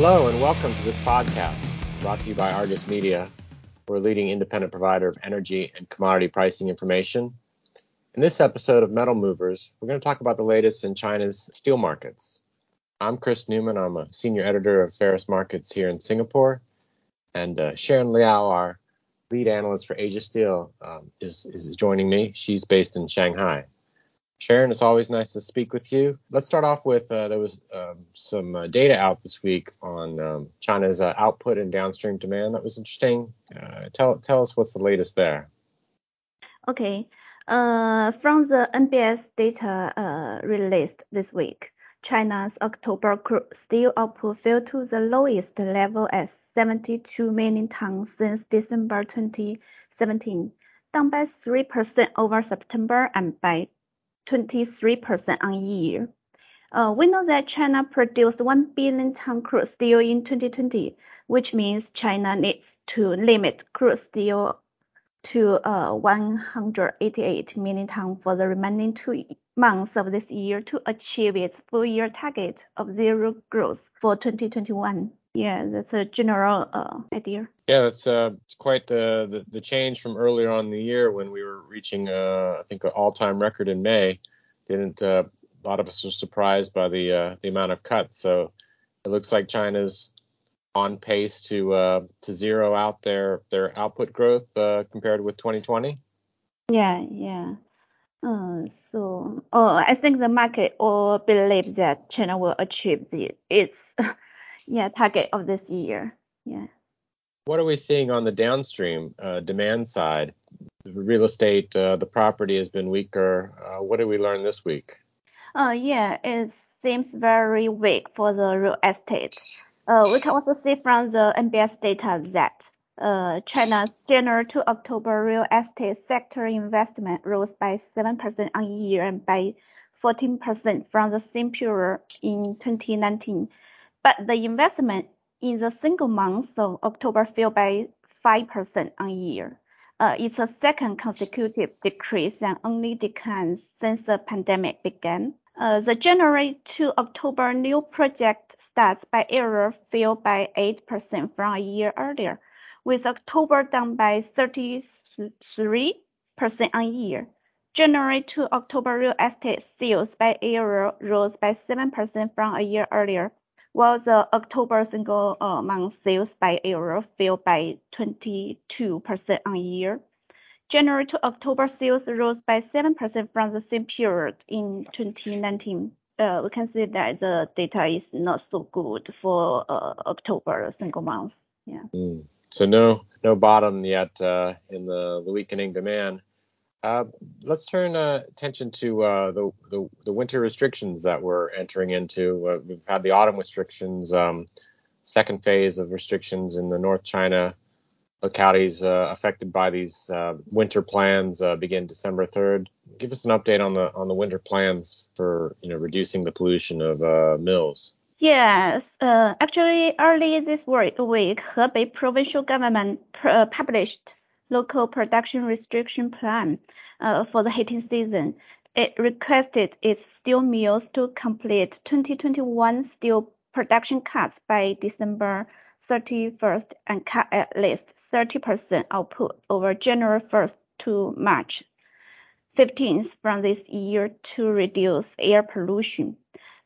Hello and welcome to this podcast brought to you by Argus Media. We're a leading independent provider of energy and commodity pricing information. In this episode of Metal Movers, we're going to talk about the latest in China's steel markets. I'm Chris Newman. I'm a senior editor of Ferrous Markets here in Singapore. And uh, Sharon Liao, our lead analyst for Asia Steel, um, is, is joining me. She's based in Shanghai. Sharon, it's always nice to speak with you. Let's start off with uh, there was um, some uh, data out this week on um, China's uh, output and downstream demand. That was interesting. Uh, tell tell us what's the latest there. Okay, uh, from the NBS data uh, released this week, China's October crude steel output fell to the lowest level at 72 million tons since December 2017, down by 3% over September and by 23% on year. Uh, we know that China produced 1 billion ton crude steel in 2020, which means China needs to limit crude steel to uh, 188 million ton for the remaining two months of this year to achieve its full year target of zero growth for 2021. Yeah, that's a general uh, idea. Yeah, that's uh, it's quite uh, the the change from earlier on in the year when we were reaching, uh, I think, an all-time record in May. Didn't uh, a lot of us were surprised by the uh, the amount of cuts. So it looks like China's on pace to uh, to zero out their their output growth uh, compared with 2020. Yeah, yeah. Uh, so, oh, I think the market all believe that China will achieve the its yeah target of this year. Yeah. What are we seeing on the downstream uh, demand side? The real estate, uh, the property has been weaker. Uh, what did we learn this week? Uh, yeah, it seems very weak for the real estate. Uh, we can also see from the NBS data that uh, China's January to October real estate sector investment rose by 7% on year and by 14% from the same period in 2019. But the investment in the single month of October fell by 5% on year. Uh, it's a second consecutive decrease and only decline since the pandemic began. Uh, the January to October new project starts by area fell by 8% from a year earlier, with October down by 33% on year. January to October real estate sales by area rose by 7% from a year earlier, while the October single uh, month sales by area fell by 22% on year. January to October sales rose by 7% from the same period in 2019. Uh, we can see that the data is not so good for uh, October single month. Yeah. Mm. So no no bottom yet in the weakening demand. Uh, let's turn uh, attention to uh, the, the, the winter restrictions that we're entering into. Uh, we've had the autumn restrictions, um, second phase of restrictions in the North China localities uh, affected by these winter plans begin December 3rd. Give us an update on the on the winter plans for you know reducing the pollution of mills. Yes, actually, early this week, Hebei provincial government published local production restriction plan uh, for the heating season. It requested its steel mills to complete 2021 steel production cuts by December 31st and cut at least 30% output over January 1st to March 15th from this year to reduce air pollution.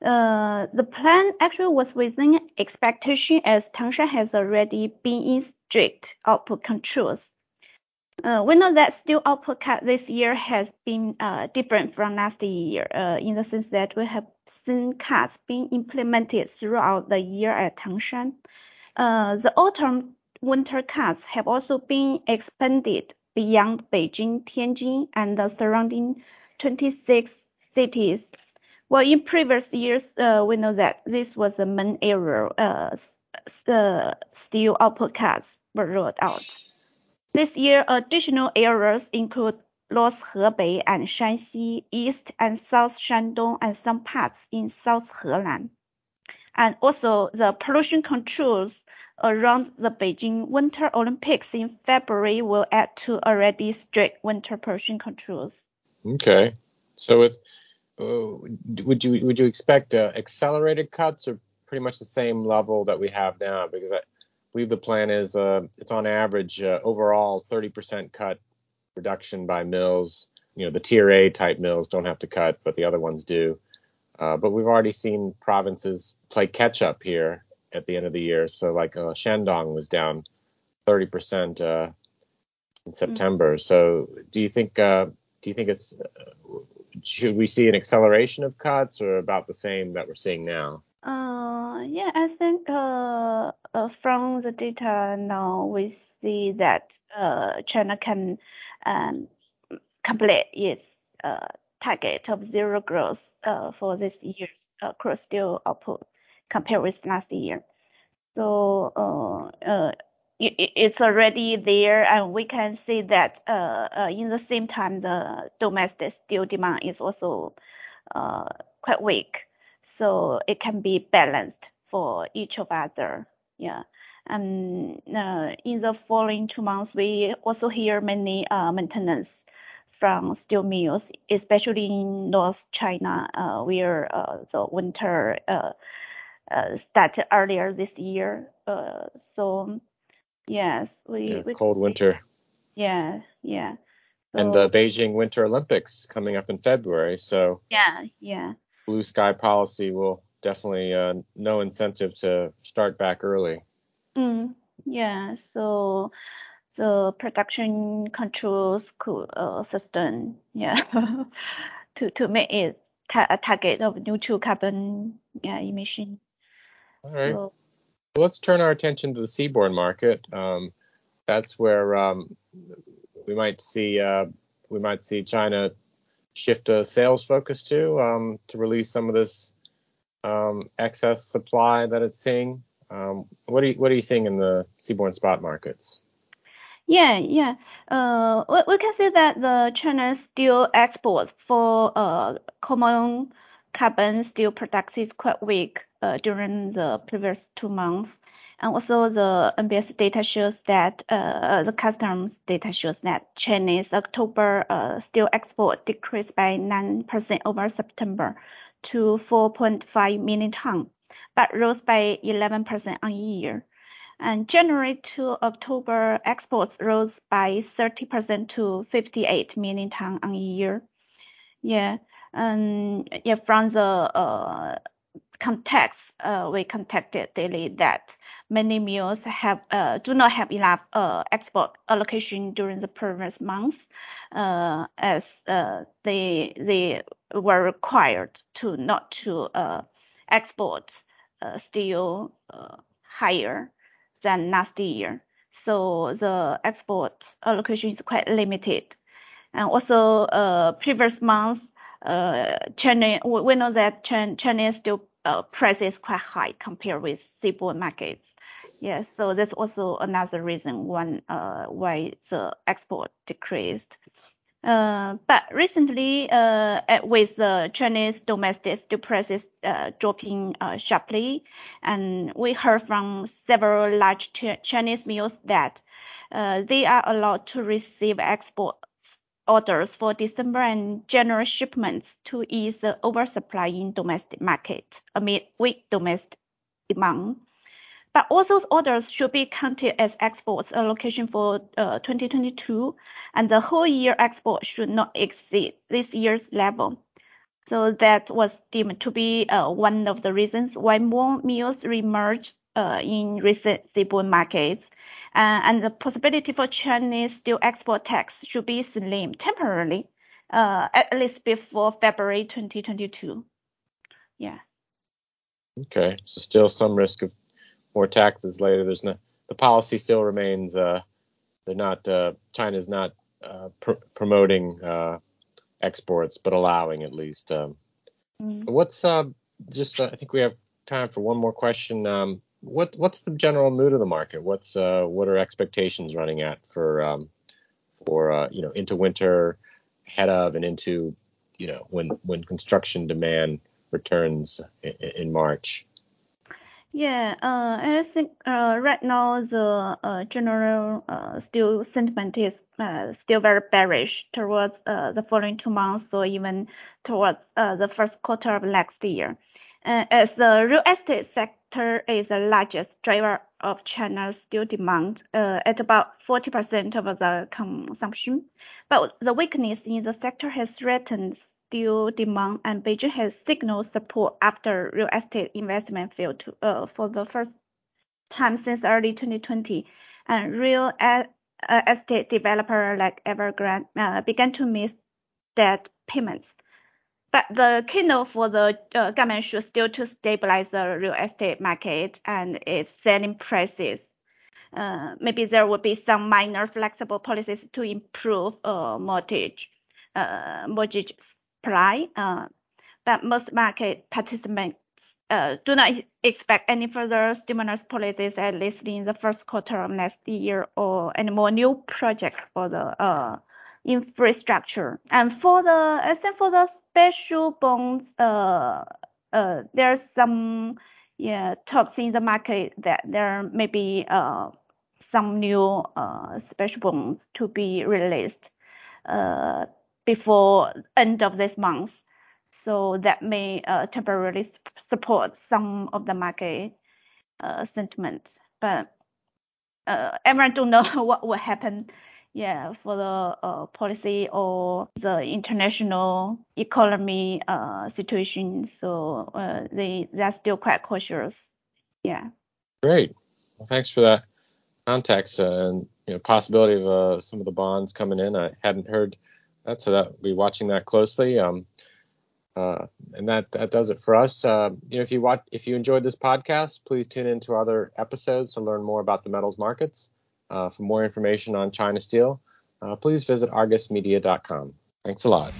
Uh, the plan actually was within expectation as Tangshan has already been in strict output controls uh, we know that steel output cut this year has been uh, different from last year uh, in the sense that we have seen cuts being implemented throughout the year at Tangshan. Uh, the autumn winter cuts have also been expanded beyond Beijing, Tianjin, and the surrounding 26 cities. Well, in previous years, uh, we know that this was the main area uh, steel output cuts were rolled out. This year, additional areas include North Hebei and Shanxi, East and South Shandong, and some parts in South Henan. And also, the pollution controls around the Beijing Winter Olympics in February will add to already strict winter pollution controls. Okay, so with uh, would you would you expect uh, accelerated cuts or pretty much the same level that we have now because I believe the plan is uh, it's on average uh, overall 30% cut reduction by mills. You know, the tier A type mills don't have to cut, but the other ones do. Uh, but we've already seen provinces play catch up here at the end of the year. So like uh, Shandong was down 30% uh, in September. Mm-hmm. So do you think uh, do you think it's should we see an acceleration of cuts or about the same that we're seeing now? Uh, yeah, I think uh, uh, from the data now we see that uh, China can um, complete its uh, target of zero growth uh, for this year's uh, crude steel output compared with last year. So uh, uh, it's already there, and we can see that uh, uh, in the same time, the domestic steel demand is also uh, quite weak. So it can be balanced for each of other. Yeah. And in the following two months, we also hear many uh, maintenance from steel mills, especially in North China, uh, where the winter started earlier this year. So Yes, we, yeah, we cold winter. Yeah, yeah. So, and the Beijing Winter Olympics coming up in February, so yeah, yeah. Blue sky policy will definitely uh, no incentive to start back early. Mm, yeah, so the production controls could uh, system, yeah, to to make it ta- a target of neutral carbon yeah, emission. All right. So, let's turn our attention to the seaborne market. Um, that's where um, we might see uh, we might see China shift a sales focus to um, to release some of this um, excess supply that it's seeing. Um, what are you, what are you seeing in the seaborne spot markets? Yeah, yeah. Uh, we, we can see that the China steel exports for uh, common carbon steel products is quite weak uh, during the previous two months. And also the NBS data shows that uh, the customs data shows that Chinese October uh, steel export decreased by 9% over September to 4.5 million tons, but rose by 11% on year. And January to October exports rose by 30% to 58 million tons on year. Yeah, and yeah, from the uh, context, uh, we contacted daily that many mills have uh, do not have enough uh, export allocation during the previous months, uh, as uh, they they were required to not to uh, export steel higher than last year. So the export allocation is quite limited. And also, previous months, China, we know that Chinese steel uh, price is quite high compared with seaborne markets. Yeah, so that's also another reason uh, why the export decreased. Uh, but recently, uh, with the Chinese domestic steel prices uh, dropping uh, sharply, and we heard from several large ch Chinese mills that uh, they are allowed to receive export orders for December and January shipments to ease the oversupply in domestic market amid weak domestic demand. But all those orders should be counted as exports allocation for uh, 2022, and the whole year export should not exceed this year's level. So that was deemed to be uh, one of the reasons why more mills reemerged uh, in recent seaborne markets uh, and the possibility for Chinese steel export tax should be slim temporarily, uh, at least before February 2022. Yeah. Okay, so still some risk of more taxes later. There's no the policy still remains. Uh, they're not uh, China's not uh, pr- promoting uh, exports, but allowing at least. Um, mm. What's uh, just? Uh, I think we have time for one more question. Um, what what's the general mood of the market? What's uh, what are expectations running at for um, for uh, you know into winter, ahead of and into you know when when construction demand returns in, in March? Yeah, uh, I think uh, right now the uh, general uh, still sentiment is uh, still very bearish towards uh, the following two months or even towards uh, the first quarter of next year. Uh, as the real estate sector is the largest driver of China's steel demand uh, at about 40% of the consumption. But the weakness in the sector has threatened steel demand, and Beijing has signaled support after real estate investment failed to, uh, for the first time since early 2020. And real uh, estate developer like Evergrande uh, began to miss debt payments. But the keynote for the uh, government should still to stabilize the real estate market and its selling prices. Uh, maybe there will be some minor flexible policies to improve uh, mortgage uh, mortgage supply. Uh, but most market participants uh, do not expect any further stimulus policies at least in the first quarter of next year or any more new projects for the infrastructure. And for the, I for the special bonds, uh, uh, there's some yeah talks in the market that there may be uh, some new uh, special bonds to be released uh, before end of this month. So that may uh, temporarily support some of the market uh, sentiment. But uh, everyone don't know what will happen yeah, for the uh, policy or the international economy uh, situation. So uh, they they're still quite cautious. Yeah. Great. Well, thanks for that context and you know possibility of some of the bonds coming in. I hadn't heard so that we'll be watching that closely. Um, uh, and that that does it for us. Uh, you know, if you watch, if you enjoyed this podcast, please tune in to other episodes to learn more about the metals markets. Uh, for more information on China Steel, uh, please visit argusmedia.com. Thanks a lot.